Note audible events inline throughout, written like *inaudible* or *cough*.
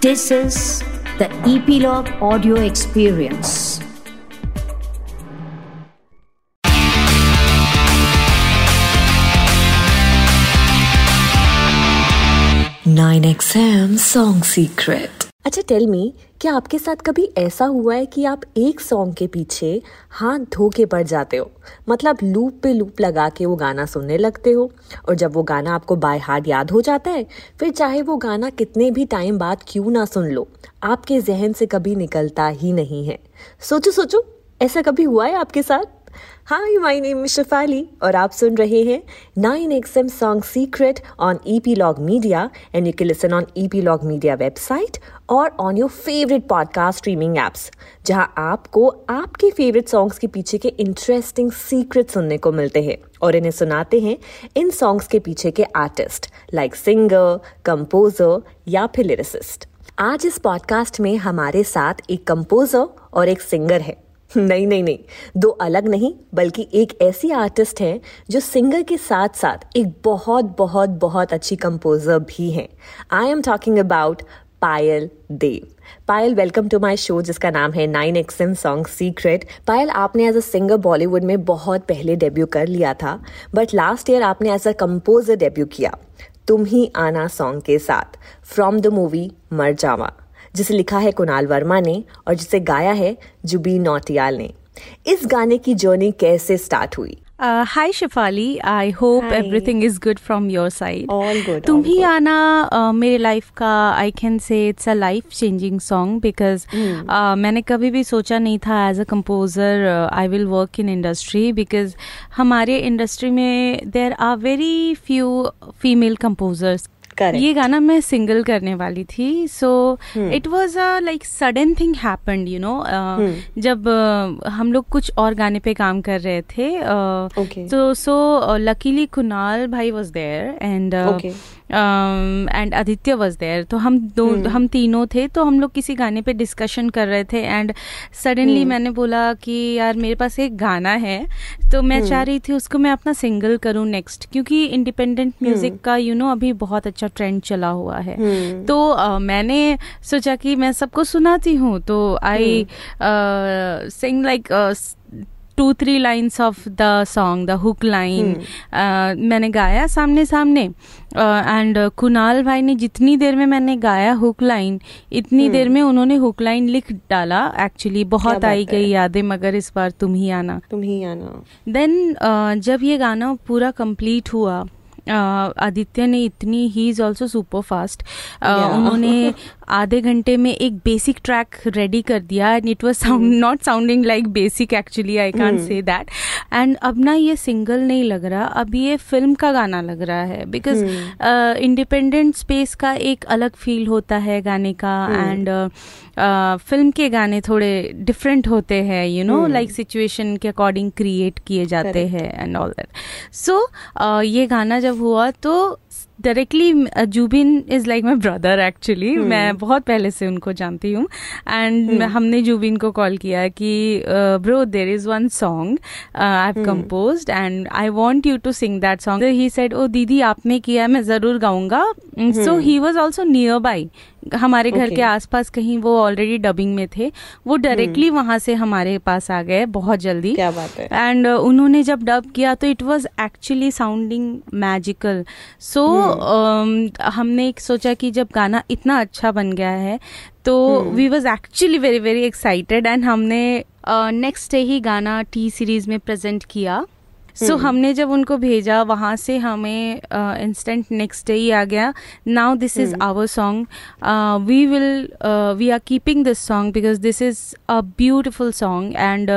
This is the Epilogue Audio Experience. Nine XM Song Secret. अच्छा tell me क्या आपके साथ कभी ऐसा हुआ है कि आप एक सॉन्ग के पीछे हाथ धो के पड़ जाते हो? मतलब लूप पे लूप लगा के वो गाना सुनने लगते हो और जब वो गाना आपको बाय हार्ट याद हो जाता है, फिर चाहे वो गाना कितने भी टाइम बाद क्यों ना सुन लो, आपके जहन से कभी निकलता ही नहीं है। सोचो सोचो, ऐसा कभी हुआ है आपके साथ? हाय माय नेम शिफाली और आप सुन रहे हैं nine XM song secret on EP log media and you can listen on EP log media website और on your favourite podcast streaming apps जहाँ आपको आपके फेवरेट सॉन्ग्स के पीछे के इंटरेस्टिंग सीक्रेट सुनने को मिलते हैं और इन्हें सुनाते हैं इन सॉन्ग्स के पीछे के आर्टिस्ट लाइक सिंगर कंपोजर या फिर लिरिसिस्ट आज इस पॉडकास्ट में हमारे साथ एक कंपोजर और एक सिंगर है। नहीं नहीं नहीं। दो अलग नहीं, बल्कि एक ऐसी आर्टिस्ट हैं जो सिंगर के साथ साथ एक बहुत बहुत बहुत अच्छी कंपोजर भी हैं। I am talking about Payal Dev Payal welcome to my show जिसका नाम है nine XM song secret Payal आपने एज अ सिंगर बॉलीवुड में बहुत पहले डेब्यू कर लिया था बट लास्ट ईयर आपने एज अ कंपोजर डेब्यू किया। तुम ही आना सॉन्ग के साथ। फ्रॉम द मूवी मर जावा। जिसे लिखा है कुणाल वर्मा ने और जिसे गाया है जुबी नौटियाल ने इस गाने की जर्नी कैसे स्टार्ट हुई Uh, Shefali I hope hope Hi. everything is good from your side. All good, तुम ही आना uh, मेरे लाइफ का I can say it's a life changing song because मैंने कभी भी सोचा नहीं था as a composer I will work in industry because हमारे इंडस्ट्री में there are very few female composers Correct. ये गाना मैं सिंगल करने वाली थी so it was a like sudden thing happened you know जब uh, हम लोग कुछ और गाने पे काम कर रहे थे uh, तो सो लकीली कुनाल भाई was there and. And Aditya was there तो हम दो hmm. हम तीनों थे तो हम लोग किसी गाने पे डिस्कशन कर रहे थे एंड सडनली hmm. मैंने बोला कि यार मेरे पास एक गाना है तो मैं hmm. चाह रही थी उसको मैं अपना सिंगल करूँ नेक्स्ट क्योंकि इंडिपेंडेंट म्यूज़िक का यू you नो know, अभी बहुत अच्छा ट्रेंड चला हुआ है तो uh, मैंने सोचा कि मैं सबको सुनाती हूँ तो I sing like two three lines of the song the hook line मैंने गाया सामने सामने एंड uh, कुणाल भाई ने जितनी देर में मैंने गाया हुक लाइन इतनी hmm. देर में उन्होंने हुक लाइन लिख डाला। एक्चुअली बहुत आई गई यादें मगर इस बार तुम ही आना। तुम ही आना। देन uh, जब ये गाना पूरा कंप्लीट हुआ आदित्य ने इतनी ही इज़ ऑल्सो सुपर फास्ट उन्होंने आधे घंटे में एक बेसिक ट्रैक रेडी कर दिया and it was sound not sounding like basic actually I can say that and अब ना ये सिंगल नहीं लग रहा अब ये फ़िल्म का गाना लग रहा है बिकॉज़ इंडिपेंडेंट स्पेस का एक अलग फील होता है गाने का एंड फ़िल्म के गाने थोड़े डिफरेंट होते हैं यू नो लाइक सिचुएशन के अकॉर्डिंग क्रिएट किए जाते हैं एंड ऑल दैट सो ये गाना जब हुआ तो directly Jubin is like my brother actually मैं बहुत पहले से उनको जानती हूँ। एंड हमने जुबिन को कॉल किया कि bro there is one song I have compose and I want you to sing that song he said oh दीदी आपने किया मैं ज़रूर गाऊँगा. So he was also nearby हमारे घर Okay. के आसपास कहीं वो ऑलरेडी डबिंग में थे वो डायरेक्टली वहाँ से हमारे पास आ गए बहुत जल्दी। क्या बात है। एंड uh, उन्होंने जब डब किया तो it was actually sounding magical so हमने एक सोचा कि जब गाना इतना अच्छा बन गया है तो we was actually very very excited and हमने नेक्स्ट uh, डे ही गाना टी सीरीज़ में प्रेजेंट किया। सो so, हमने जब उनको भेजा वहाँ से हमें इंस्टेंट नेक्स्ट डे ही आ गया। Now this is our song we will we are keeping this song because this is a beautiful song and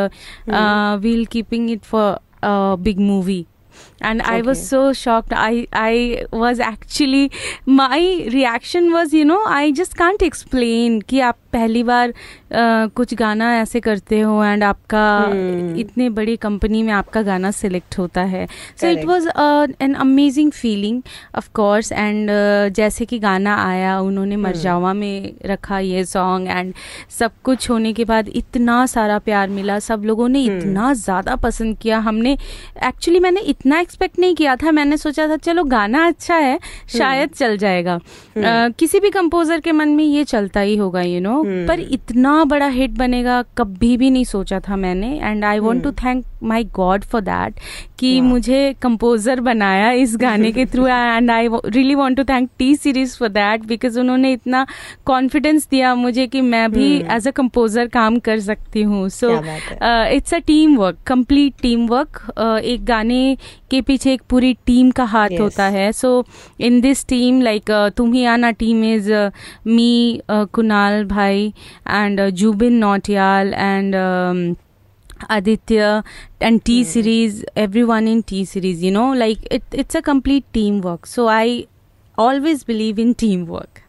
we'll keeping it for big movie and okay. i was so shocked. I i was actually my reaction was you know i just can't explain कि आप पहली बार uh, कुछ गाना ऐसे करते हो and आपका Hmm. इतने बड़ी कंपनी में आपका गाना सिलेक्ट होता है। So it. Was an amazing feeling of course and जैसे कि गाना आया उन्होंने मरजावा में रखा ये सॉन्ग एंड सब कुछ होने के बाद इतना सारा प्यार मिला। सब लोगों ने इतना ज़्यादा पसंद किया। हमने एक्चुअली मैंने इतना एक्सपेक्ट नहीं किया था। मैंने सोचा था चलो गाना अच्छा है शायद चल जाएगा। अ, किसी भी कंपोजर के मन में ये चलता ही होगा यू you नो know? पर इतना बड़ा हिट बनेगा कभी भी नहीं सोचा था मैंने। And I want to thank my god for that कि मुझे कंपोजर बनाया इस गाने के through and I really want to thank T Series for that because उन्होंने इतना कॉन्फिडेंस दिया मुझे कि मैं भी एज अ कंपोजर काम कर सकती हूँ। सो है। It's a team work complete team work एक गाने के पीछे एक पूरी टीम का हाथ Yes. होता है so in this team like तुम ही आना टीम इज़ मी कुणाल भाई and Jubin Nautiyal and Aditya and T series, everyone in T series, you know, like it, it's a complete teamwork. So I always believe in teamwork.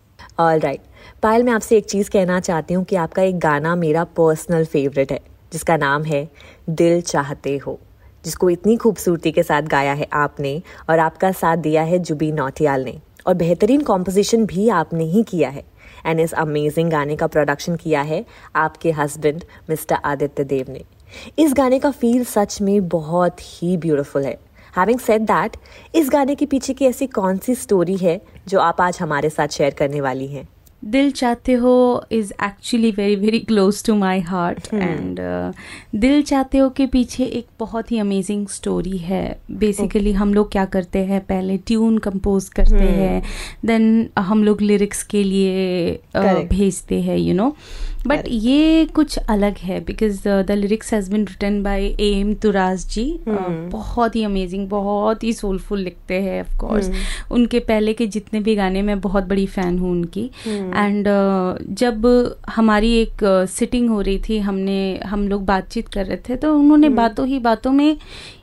All right Payal मैं आपसे एक चीज़ कहना चाहती हूँ कि आपका एक गाना मेरा पर्सनल फेवरेट है जिसका नाम है दिल चाहते हो जिसको इतनी खूबसूरती के साथ गाया है आपने और आपका साथ दिया है जुबी नौटियाल ने। और बेहतरीन कॉम्पोजिशन भी आपने ही किया है। एंड इस अमेजिंग गाने का प्रोडक्शन किया है आपके हस्बैंड मिस्टर आदित्य देव ने। इस गाने का फील सच में बहुत ही ब्यूटीफुल है। हैविंग सेड दैट इस गाने के पीछे की ऐसी कौन सी स्टोरी है जो आप आज हमारे साथ शेयर करने वाली हैं? दिल चाहते हो is actually very very close to my heart and दिल चाहते हो के पीछे एक बहुत ही अमेजिंग स्टोरी है। Basically okay. हम लोग क्या करते हैं? पहले ट्यून कंपोज करते hmm. हैं देन हम लोग लिरिक्स के लिए uh, भेजते हैं यू नो बट ये कुछ अलग है because the lyrics has been written by A M Turaz ji Uh, बहुत ही अमेजिंग बहुत ही सोलफुल लिखते हैं ऑफ़ कोर्स उनके पहले के जितने भी गाने मैं बहुत बड़ी फ़ैन हूँ उनकी. एंड जब हमारी एक सिटिंग हो रही थी हमने हम लोग बातचीत कर रहे थे तो उन्होंने बातों ही बातों में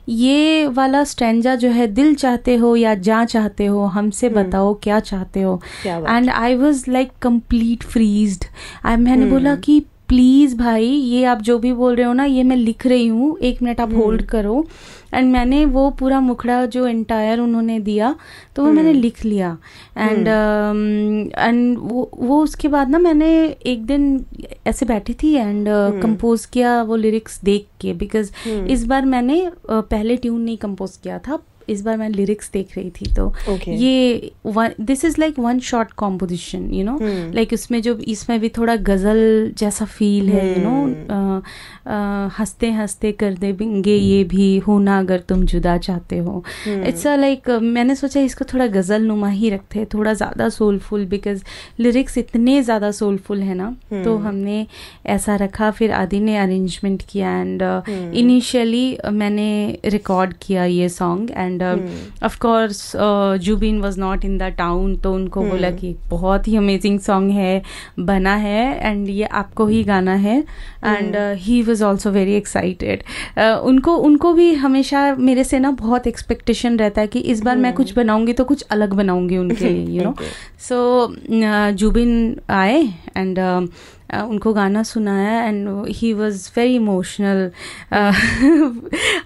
ये वाला स्टेंजा जो है दिल चाहते हो या जा चाहते हो हमसे बताओ क्या चाहते हो। And I was like complete freezed I मैंने बोला कि प्लीज़ भाई ये आप जो भी बोल रहे हो ना ये मैं लिख रही हूँ एक मिनट आप होल्ड करो। एंड मैंने वो पूरा मुखड़ा जो एंटायर उन्होंने दिया तो वो मैंने लिख लिया। एंड एंड वो वो उसके बाद ना मैंने एक दिन ऐसे बैठी थी एंड कंपोज किया वो लिरिक्स देख के बिकॉज़ इस बार मैंने uh, पहले ट्यून नहीं कंपोज किया था। इस बार मैं लिरिक्स देख रही थी तो Okay. ये this is like one short composition you know like उसमें जो इसमें भी थोड़ा गज़ल जैसा फील है यू नो हँसते हँसते कर देंगे ये भी होना अगर तुम जुदा चाहते हो। इट्स अ लाइक मैंने सोचा इसको थोड़ा गज़ल नुमा ही रखते हैं थोड़ा ज़्यादा सोलफुल बिकॉज़ लिरिक्स इतने ज़्यादा सोलफुल है ना तो हमने ऐसा रखा फिर आदि ने अरेंजमेंट किया एंड इनिशियली मैंने रिकॉर्ड किया ये song and of course Jubin was not in the town तो उनको बोला कि बहुत ही अमेजिंग सॉन्ग है बना है एंड ये आपको ही गाना है and he was also very excited उनको उनको भी हमेशा मेरे से ना बहुत एक्सपेक्टेशन रहता है कि इस बार मैं कुछ बनाऊँगी तो कुछ अलग बनाऊँगी उनके लिए यू नो सो जुबिन आए एंड उनको गाना सुनाया and he was very emotional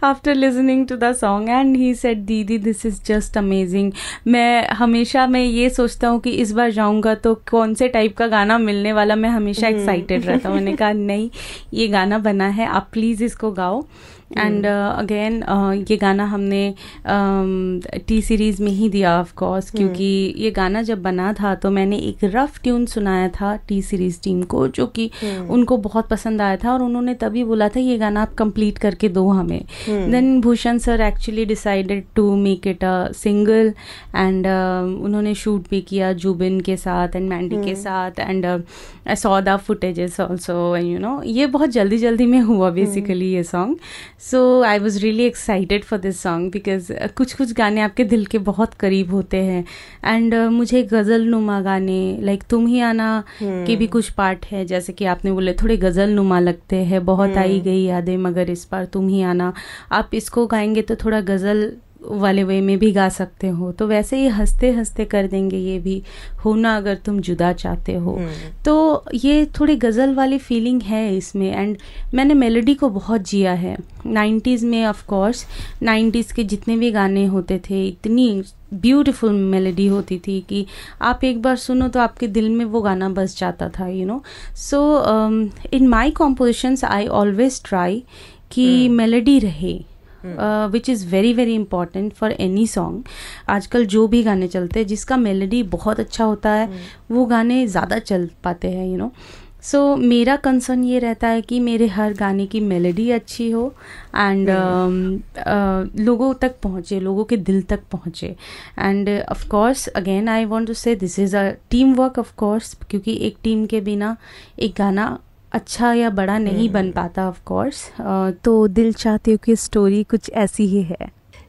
after listening to the song and he said दीदी दिस इज़ जस्ट अमेजिंग मैं हमेशा मैं ये सोचता हूँ कि इस बार जाऊँगा तो कौन से टाइप का गाना मिलने वाला मैं हमेशा एक्साइटेड रहता हूँ. मैंने कहा नहीं ये गाना बना है आप प्लीज़ इसको गाओ. एंड अगेन ये गाना हमने टी सीरीज़ में ही दिया ऑफ़ कोर्स क्योंकि ये गाना जब बना था तो मैंने एक रफ ट्यून सुनाया था टी सीरीज़ टीम को जो कि उनको बहुत पसंद आया था और उन्होंने तभी बोला था ये गाना आप कंप्लीट करके दो हमें. Then Bhushan sir actually decided to make it a single and उन्होंने शूट भी किया जुबिन के साथ एंड मैंडी के साथ and I saw the footages also you know ये बहुत जल्दी जल्दी में हुआ बेसिकली ये song so I was really excited for this song because कुछ कुछ गाने आपके दिल के बहुत करीब होते हैं एंड uh, मुझे गज़ल नुमा गाने लाइक like, तुम ही आना hmm. के भी कुछ पार्ट है जैसे कि आपने बोले थोड़े गज़ल नुमा लगते हैं बहुत hmm. आई गई यादें मगर इस बार तुम ही आना आप इसको गाएँगे तो थोड़ा गज़ल वाले वे में भी गा सकते हो। तो वैसे ही हँसते हँसते कर देंगे ये भी होना अगर तुम जुदा चाहते हो। तो ये थोड़ी गज़ल वाली फीलिंग है इसमें। एंड मैंने मेलोडी को बहुत जिया है। 90s में ऑफ़ कोर्स 90s के जितने भी गाने होते थे इतनी ब्यूटीफुल मेलोडी होती थी कि आप एक बार सुनो तो आपके दिल में वो गाना बस जाता था you know so in my compositions I always try कि मेलोडी रहे। Which is very very important for any song आजकल जो भी गाने चलते हैं जिसका मेलोडी बहुत अच्छा होता है वो गाने ज़्यादा चल पाते हैं यू नो सो so, मेरा कंसर्न ये रहता है कि मेरे हर गाने की मेलोडी अच्छी हो एंड uh, लोगों तक पहुँचे लोगों के दिल तक पहुँचे. And of course again I want to say this is a team work of course क्योंकि एक टीम के बिना एक गाना अच्छा या बड़ा नहीं बन पाता ऑफ़ कोर्स तो दिल चाहते हो कि स्टोरी कुछ ऐसी ही है।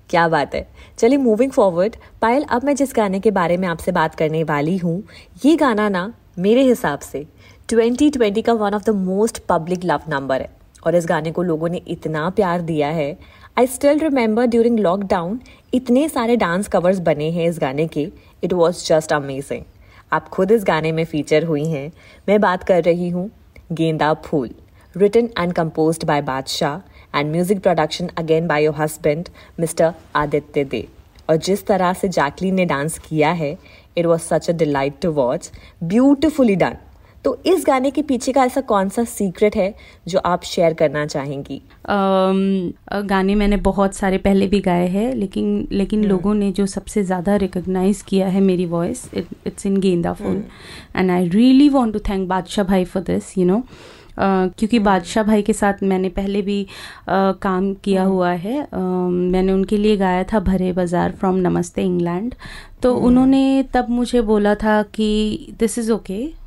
क्या बात है। चलिए मूविंग फॉरवर्ड पायल अब मैं जिस गाने के बारे में आपसे बात करने वाली हूँ ये गाना ना मेरे हिसाब से 2020 का one of the most public love number है। और इस गाने को लोगों ने इतना प्यार दिया है। I still remember during lockdown इतने सारे डांस कवर्स बने हैं इस गाने के। इट वॉज़ जस्ट अमेजिंग आप खुद इस गाने में फीचर हुई हैं। मैं बात कर रही हूँ Genda Phool, written and composed by Badshah, and music production again by your husband, Mr. Aditya De. और जिस तरह से जैकलीन ने डांस किया है it was such a delight to watch beautifully done तो इस गाने के पीछे का ऐसा कौन सा सीक्रेट है जो आप शेयर करना चाहेंगी? um, गाने मैंने बहुत सारे पहले भी गाए हैं लेकिन लेकिन hmm. लोगों ने जो सबसे ज़्यादा रिकग्नाइज किया है मेरी voice it's in Genda Phool and I really want to thank Badshah भाई for this you know Uh, क्योंकि बादशाह भाई के साथ मैंने पहले भी uh, काम किया हुआ है। uh, मैंने उनके लिए गाया था भरे बाज़ार फ्रॉम नमस्ते इंग्लैंड। तो उन्होंने तब मुझे बोला था कि दिस इज़ ओके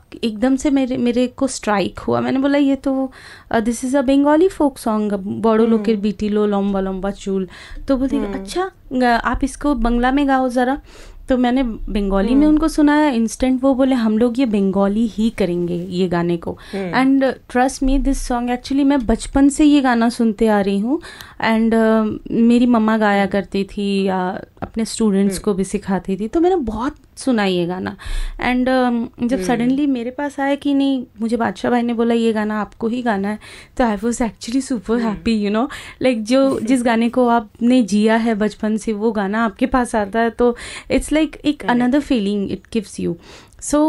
एकदम से मेरे मेरे को स्ट्राइक हुआ। मैंने बोला ये तो this is a Bengali folk song बड़ो लोग के बीटी लो लंबा लंबा चूल। तो बोलते अच्छा आप इसको बंगला में गाओ ज़रा। तो मैंने बंगाली में उनको सुनाया इंस्टेंट वो बोले हम लोग ये बंगाली ही करेंगे ये गाने को। And trust me this song actually मैं बचपन से ये गाना सुनते आ रही हूँ। एंड uh, मेरी मम्मा गाया करती थी या अपने स्टूडेंट्स को भी सिखाती थी। तो मैंने बहुत सुना ये गाना। एंड uh, जब सडनली hmm. मेरे पास आया कि नहीं मुझे बादशाह भाई ने बोला ये गाना आपको ही गाना है तो I was actually super happy you know like जो *laughs* जिस गाने को आपने जिया है बचपन से वो गाना आपके पास आता है तो इट्स लाइक like एक another feeling it gives you so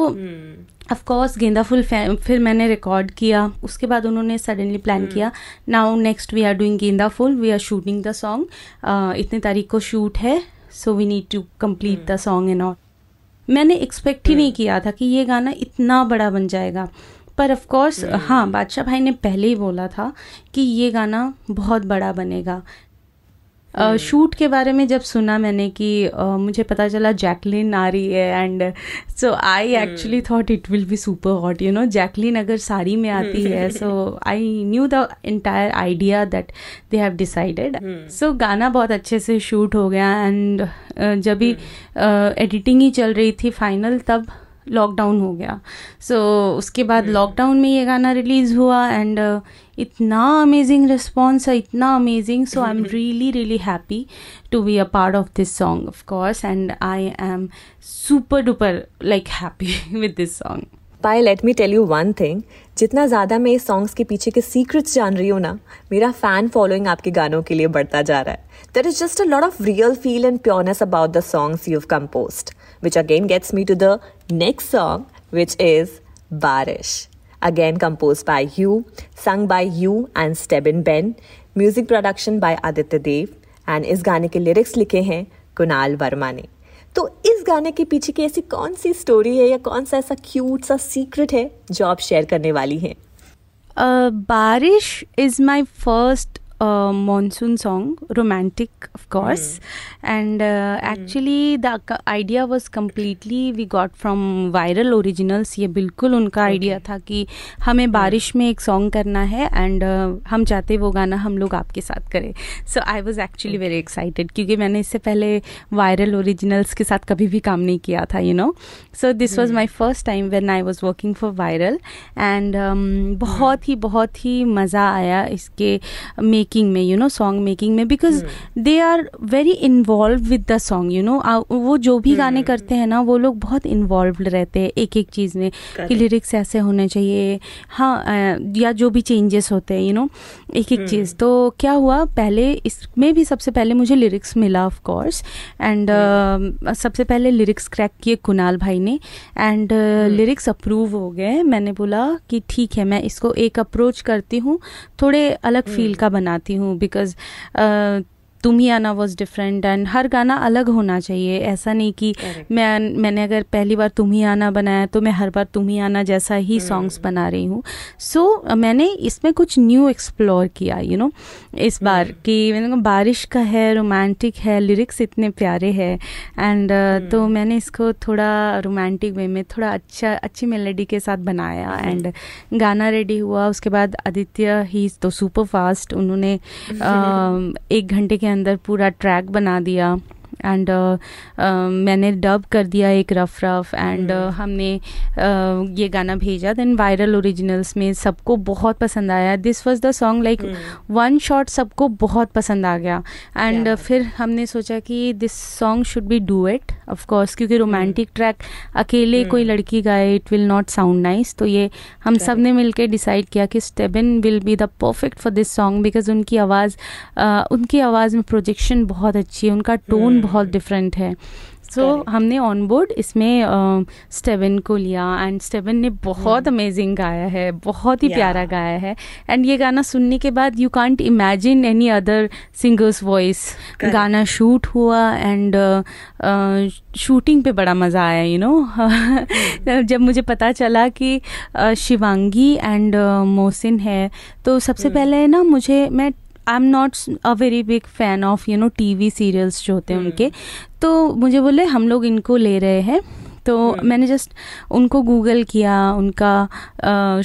of course Genda Phool फिर मैंने रिकॉर्ड किया उसके बाद उन्होंने सडनली प्लान hmm. किया now next we are doing Genda Phool we are shooting the song इतने तारीख को शूट है so we need to complete the song and all मैंने एक्सपेक्ट ही नहीं hmm. किया था कि ये गाना इतना बड़ा बन जाएगा पर ऑफ़ कोर्स hmm. हाँ बादशाह भाई ने पहले ही बोला था कि ये गाना बहुत बड़ा बनेगा शूट के बारे में जब सुना मैंने कि मुझे पता चला जैकलिन आ रही है and so I actually thought it will be super hot you know Jacqueline अगर साड़ी में आती है so I knew the entire idea that they have decided so गाना बहुत अच्छे से शूट हो गया एंड जब भी एडिटिंग uh, ही चल रही थी फाइनल तब लॉकडाउन हो गया. सो so, उसके बाद लॉकडाउन में ये गाना रिलीज़ हुआ एंड uh, इतना अमेजिंग रिस्पॉन्स है, इतना amazing so I am really really happy to be a part of this song of course and I am super duper like happy with this song पाए let me tell you one thing जितना ज़्यादा मैं इस songs के पीछे के secrets जान रही हूँ ना, मेरा फ़ैन फॉलोइंग आपके गानों के लिए बढ़ता जा रहा है. There is just a lot of real feel and pureness about the songs you composed which again gets me to the next song which is Baarish again composed by you, sung by you and Stebin Ben, music production by Aditya Dev and इस गाने के lyrics लिखे हैं कुणाल वर्मा ने। तो इस गाने के पीछे की ऐसी कौन सी स्टोरी है या कौन सा ऐसा क्यूट सा सीक्रेट है जो आप शेयर करने वाली हैं? Uh, Baarish is my first uh, monsoon song, romantic, of course. Mm. And uh, mm. actually, the idea was completely we got from viral originals. ये बिल्कुल उनका आइडिया okay. था कि हमें बारिश में एक सॉन्ग करना है एंड uh, हम चाहते वो गाना हम लोग आपके साथ करें so I was actually very excited क्योंकि मैंने इससे पहले वायरल ओरिजिनल्स के साथ कभी भी काम नहीं किया था you know so this was my first time when I was working for viral and बहुत ही बहुत ही मज़ा आया इसके मेक मेकिंग में यू नो सॉन्ग मेकिंग में because they are very involve with the song you know वो जो भी गाने करते हैं ना वो लोग बहुत इन्वॉल्व रहते हैं एक एक चीज़ में कि लिरिक्स ऐसे होने चाहिए हाँ या जो भी चेंजेस होते हैं यू नो एक एक चीज़ तो क्या हुआ पहले इसमें भी सबसे पहले मुझे लिरिक्स मिला ऑफ़ कोर्स एंड सबसे पहले लिरिक्स क्रैक किए कुणाल भाई ने एंड लिरिक्स अप्रूव हो गए। मैंने बोला कि ठीक है मैं इसको एक अप्रोच करती हूँ थोड़े अलग फील का बनाती हूँ बिकॉज़ तुम ही आना वॉज़ डिफरेंट एंड हर गाना अलग होना चाहिए। ऐसा नहीं कि मैं मैंने अगर पहली बार तुम ही आना बनाया तो मैं हर बार तुम ही आना जैसा ही सॉन्ग्स बना रही हूँ। सो मैंने इसमें कुछ न्यू एक्सप्लोर किया यू you नो know, इस बार कि मैंने बारिश का है रोमांटिक है लिरिक्स इतने प्यारे हैं। एंड तो मैंने इसको थोड़ा रोमांटिक वे में थोड़ा अच्छा अच्छी मेलेडी के साथ बनाया। एंड गाना रेडी हुआ उसके बाद आदित्य ही तो सुपर फास्ट उन्होंने अम, *laughs* एक घंटे के अंदर पूरा ट्रैक बना दिया। एंड मैंने डब कर दिया एक रफ रफ एंड हमने uh, ये गाना भेजा। देन वायरल ओरिजिनल्स में सबको बहुत पसंद आया। This was the song like one shot सबको बहुत पसंद आ गया। एंड क्या फिर हमने सोचा कि this song should be do it of course क्योंकि रोमांटिक ट्रैक अकेले कोई लड़की गाए it will not sound nice तो ये हम सबने मिलकर डिसाइड किया कि Stebin will be the perfect for this song because उनकी आवाज़ उनकी आवाज़ में प्रोजेक्शन बहुत अच्छी है। उनका टोन बहुत डिफरेंट है। So Correct. हमने ऑन बोर्ड इसमें स्टेवन को लिया एंड स्टेवन ने बहुत अमेजिंग गाया है बहुत ही. प्यारा गाया है। एंड ये गाना सुनने के बाद you can't imagine any other singers voice गाना शूट हुआ एंड शूटिंग पे बड़ा मज़ा आया यू नो *laughs* जब मुझे पता चला कि शिवांगी एंड मोहसिन है तो सबसे पहले ना मुझे मैं I am not a very big fan of you know TV serials जो होते हैं उनके। तो मुझे बोले हम लोग इनको ले रहे हैं। तो मैंने जस्ट उनको गूगल किया उनका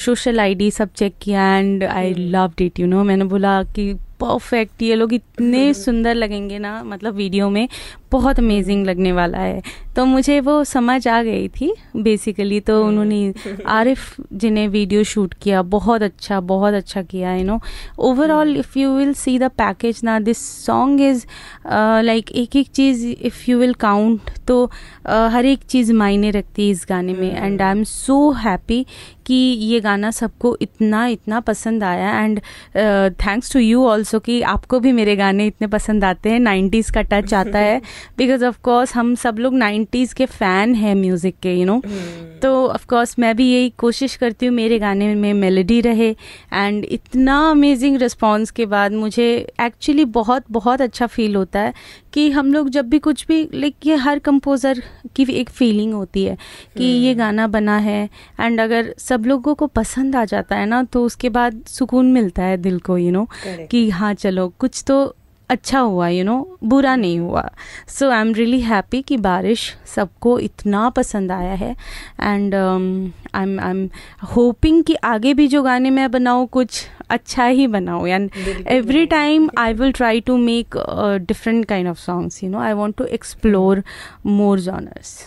सोशल आईडी सब चेक किया and I love it you know मैंने बोला कि परफेक्ट ये लोग इतने *laughs* सुंदर लगेंगे ना मतलब वीडियो में बहुत अमेजिंग लगने वाला है। तो मुझे वो समझ आ गई थी बेसिकली तो उन्होंने *laughs* आरिफ जिन्हें वीडियो शूट किया बहुत अच्छा बहुत अच्छा किया you know overall if you will see the package no this song is like एक एक चीज़ इफ़ यू विल काउंट तो uh, हर एक चीज़ मायने रखती है इस गाने में। And I am so happy कि ये गाना सबको इतना इतना पसंद आया and thanks to you also कि आपको भी मेरे गाने इतने पसंद आते हैं। नाइन्टीज़ का टच आता है। बिकॉज़ ऑफ़ कोर्स हम सब लोग नाइन्टीज़ के फ़ैन हैं म्यूज़िक के यू you नो तो ऑफ़ कोर्स मैं भी यही कोशिश करती हूँ मेरे गाने में मेलोडी रहे। एंड इतना अमेजिंग रिस्पॉन्स के बाद मुझे एक्चुअली बहुत बहुत अच्छा फील होता है कि हम लोग जब भी कुछ भी लाइक ये हर कंपोज़र की एक फीलिंग होती है कि ये गाना बना है। एंड अगर सब लोगों को पसंद आ जाता है ना तो उसके बाद सुकून मिलता है दिल को यू नो. कि हाँ चलो कुछ तो अच्छा हुआ यू you नो know, बुरा नहीं हुआ। So I am really happy कि बारिश सबको इतना पसंद आया है। And I am I am hoping कि आगे भी जो गाने मैं बनाऊँ कुछ अच्छा ही बनाऊँ। And every time I will try to make different kind of songs you know I want to explore more genres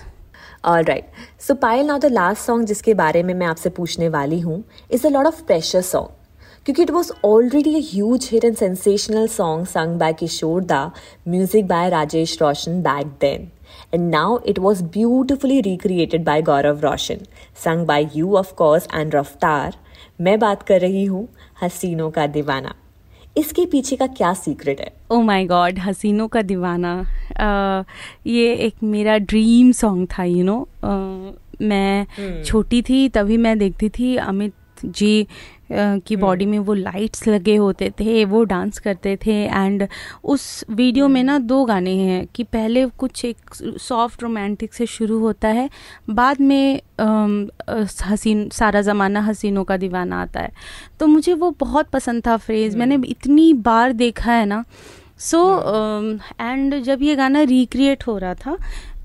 all right so Payal now the last song जिसके बारे में मैं आपसे पूछने वाली हूँ is a lot of pressure song क्योंकि it was already a huge hit and sensational song sung by Kishore da music by Rajesh Roshan back then and now it was beautifully recreated by Gaurav Roshan, sung by you of course and Raftar. मैं बात कर रही हूँ हसीनों का दीवाना। इसके पीछे का क्या सीक्रेट है? ओ माई गॉड हसीनों का दीवाना। ये एक मेरा ड्रीम सॉन्ग था यू you नो know? मैं छोटी थी तभी मैं देखती थी अमित जी की बॉडी में वो लाइट्स लगे होते थे वो डांस करते थे एंड उस वीडियो में ना दो गाने हैं कि पहले कुछ एक सॉफ्ट रोमांटिक से शुरू होता है बाद में हसीन सारा ज़माना हसीनों का दीवाना आता है। तो मुझे वो बहुत पसंद था फ्रेज मैंने इतनी बार देखा है ना। सो एंड जब ये गाना रिक्रिएट हो रहा था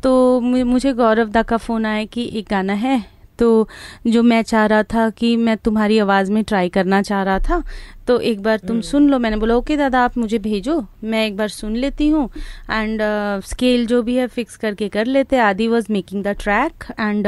तो मुझे गौरव दा का फ़ोन आया कि एक गाना है तो जो मैं चाह रहा था कि मैं तुम्हारी आवाज़ में ट्राई करना चाह रहा था तो एक बार तुम सुन लो। मैंने बोला ओके दादा आप मुझे भेजो मैं एक बार सुन लेती हूँ। एंड स्केल जो भी है फिक्स करके कर लेते। Adi was making the track and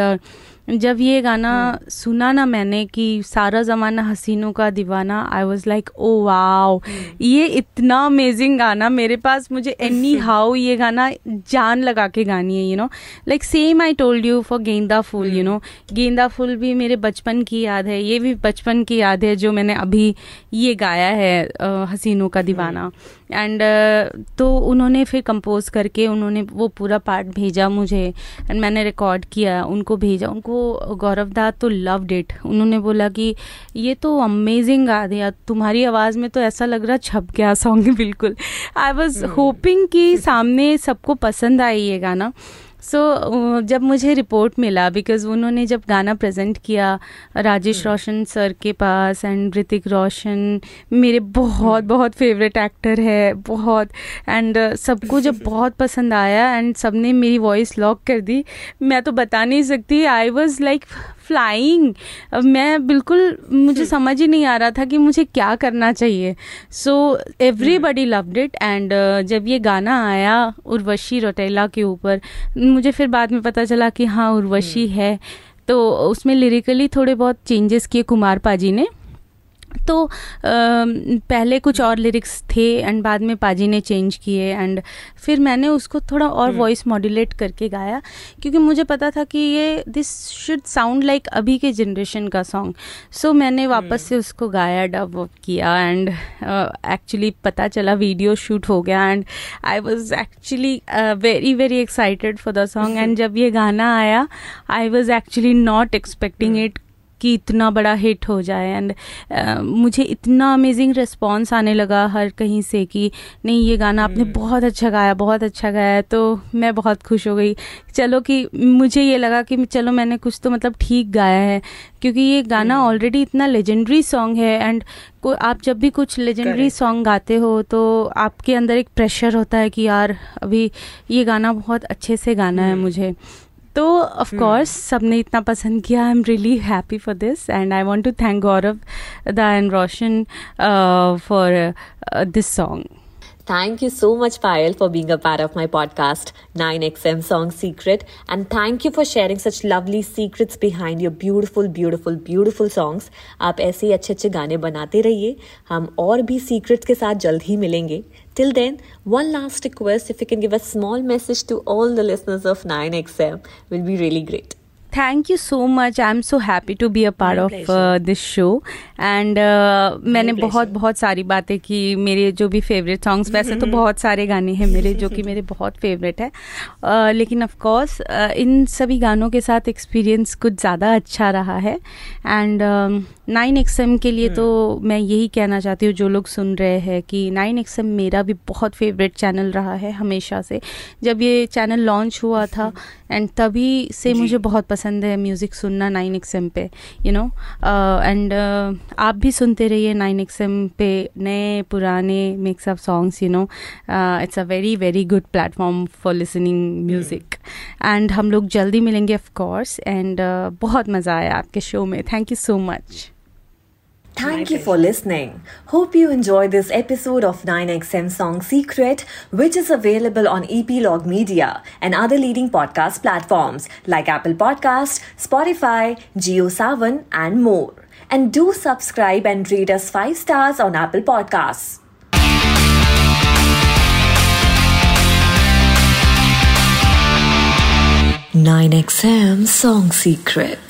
जब ये गाना सुना ना मैंने कि सारा ज़माना हसीनों का दीवाना I was like oh wow ये इतना अमेजिंग गाना मेरे पास मुझे एनी हाउ ये गाना जान लगा के गानी है you know like same I told you for गेंदा फूल यू नो गेंदा फूल भी मेरे बचपन की याद है ये भी बचपन की याद है जो मैंने अभी ये गाया है uh, हसीनों का दीवाना। एंड uh, तो उन्होंने फिर कंपोज करके उन्होंने वो पूरा पार्ट भेजा मुझे। एंड मैंने रिकॉर्ड किया उनको भेजा उनको गौरव दा तो लव डेट उन्होंने बोला कि ये तो अमेजिंग गा दिया तुम्हारी आवाज़ में तो ऐसा लग रहा छप गया सॉन्ग *laughs* बिल्कुल। आई वॉज़ होपिंग कि सामने सबको पसंद आई ये गाना। सो so, जब मुझे रिपोर्ट मिला बिकॉज़ उन्होंने जब गाना प्रेजेंट किया राजेश रोशन सर के पास एंड ऋतिक रोशन मेरे बहुत बहुत फेवरेट एक्टर है बहुत। एंड सबको जब *laughs* बहुत पसंद आया एंड सबने मेरी वॉइस लॉक कर दी मैं तो बता नहीं सकती आई वॉज़ लाइक फ्लाइंग मैं बिल्कुल मुझे समझ ही नहीं आ रहा था कि मुझे क्या करना चाहिए। So everybody loved it and जब ये गाना आया उर्वशी रोटेला के ऊपर मुझे फिर बाद में पता चला कि हाँ उर्वशी है। तो उसमें लिरिकली थोड़े बहुत चेंजेस किए कुमार पाजी ने। तो आ, पहले कुछ और लिरिक्स थे एंड बाद में पाजी ने चेंज किए एंड फिर मैंने उसको थोड़ा और वॉइस मॉड्यूलेट करके गाया क्योंकि मुझे पता था कि ये दिस शुड साउंड लाइक अभी के जनरेशन का सॉन्ग सो so, मैंने वापस से उसको गाया डब किया एंड एक्चुअली uh, पता चला वीडियो शूट हो गया and I was actually very very excited for the song and जब ये गाना आया I was actually not expecting it कि इतना बड़ा हिट हो जाए। एंड uh, मुझे इतना अमेजिंग रिस्पॉन्स आने लगा हर कहीं से कि नहीं ये गाना आपने हम्म। बहुत अच्छा गाया बहुत अच्छा गाया तो मैं बहुत खुश हो गई। चलो कि मुझे ये लगा कि चलो मैंने कुछ तो मतलब ठीक गाया है। क्योंकि ये गाना ऑलरेडी इतना लेजेंडरी सॉन्ग है। एंड को आप जब भी कुछ लेजेंडरी सॉन्ग गाते हो तो आपके अंदर एक प्रेशर होता है कि यार अभी ये गाना बहुत अच्छे से गाना है मुझे। तो ऑफ़ कोर्स सबने इतना पसंद किया I am really happy for this and I want to thank Gaurav the and Roshan for this song Thank you so much, Payal, for being a part of my podcast, 9XM Song Secret. And thank you for sharing such lovely secrets behind your beautiful, beautiful, beautiful songs. आप ऐसे ही अच्छे अच्छे गाने बनाते रहिए हम और भी secrets के साथ जल्द ही मिलेंगे Till then, one last request if you can give a small message to all the listeners of 9XM will be really great. Thank you so much I am so happy to be a part of this show and मैंने बहुत बहुत सारी बातें की। मेरे जो भी favourite songs वैसे तो बहुत सारे गाने हैं मेरे जो कि मेरे बहुत फेवरेट है। uh, लेकिन ऑफ़ कोर्स uh, इन सभी गानों के साथ एक्सपीरियंस कुछ ज़्यादा अच्छा रहा है। एंड नाइन एक्सएम के लिए तो मैं यही कहना चाहती हूँ जो लोग सुन रहे हैं कि नाइन एक्सएम मेरा भी बहुत फेवरेट चैनल रहा है हमेशा से। जब ये चैनल लॉन्च हुआ था *laughs* एंड तभी से मुझे बहुत पसंद है म्यूज़िक सुनना नाइन एक्स एम पे यू नो एंड आप भी सुनते रहिए नाइन एक्स एम पे नए पुराने mix of songs you know it's a very very good platform for listening music and हम लोग जल्दी मिलेंगे ऑफ़ कोर्स एंड बहुत मज़ा आया आपके शो में. Thank you so much Thank you for listening. Hope you enjoyed this episode of 9XM Song Secret, which is available on Epilogue Media and other leading podcast platforms like Apple Podcast, Spotify, GeoSavan, and more. And do subscribe and rate us 5 stars on Apple Podcasts. Nine XM Song Secret.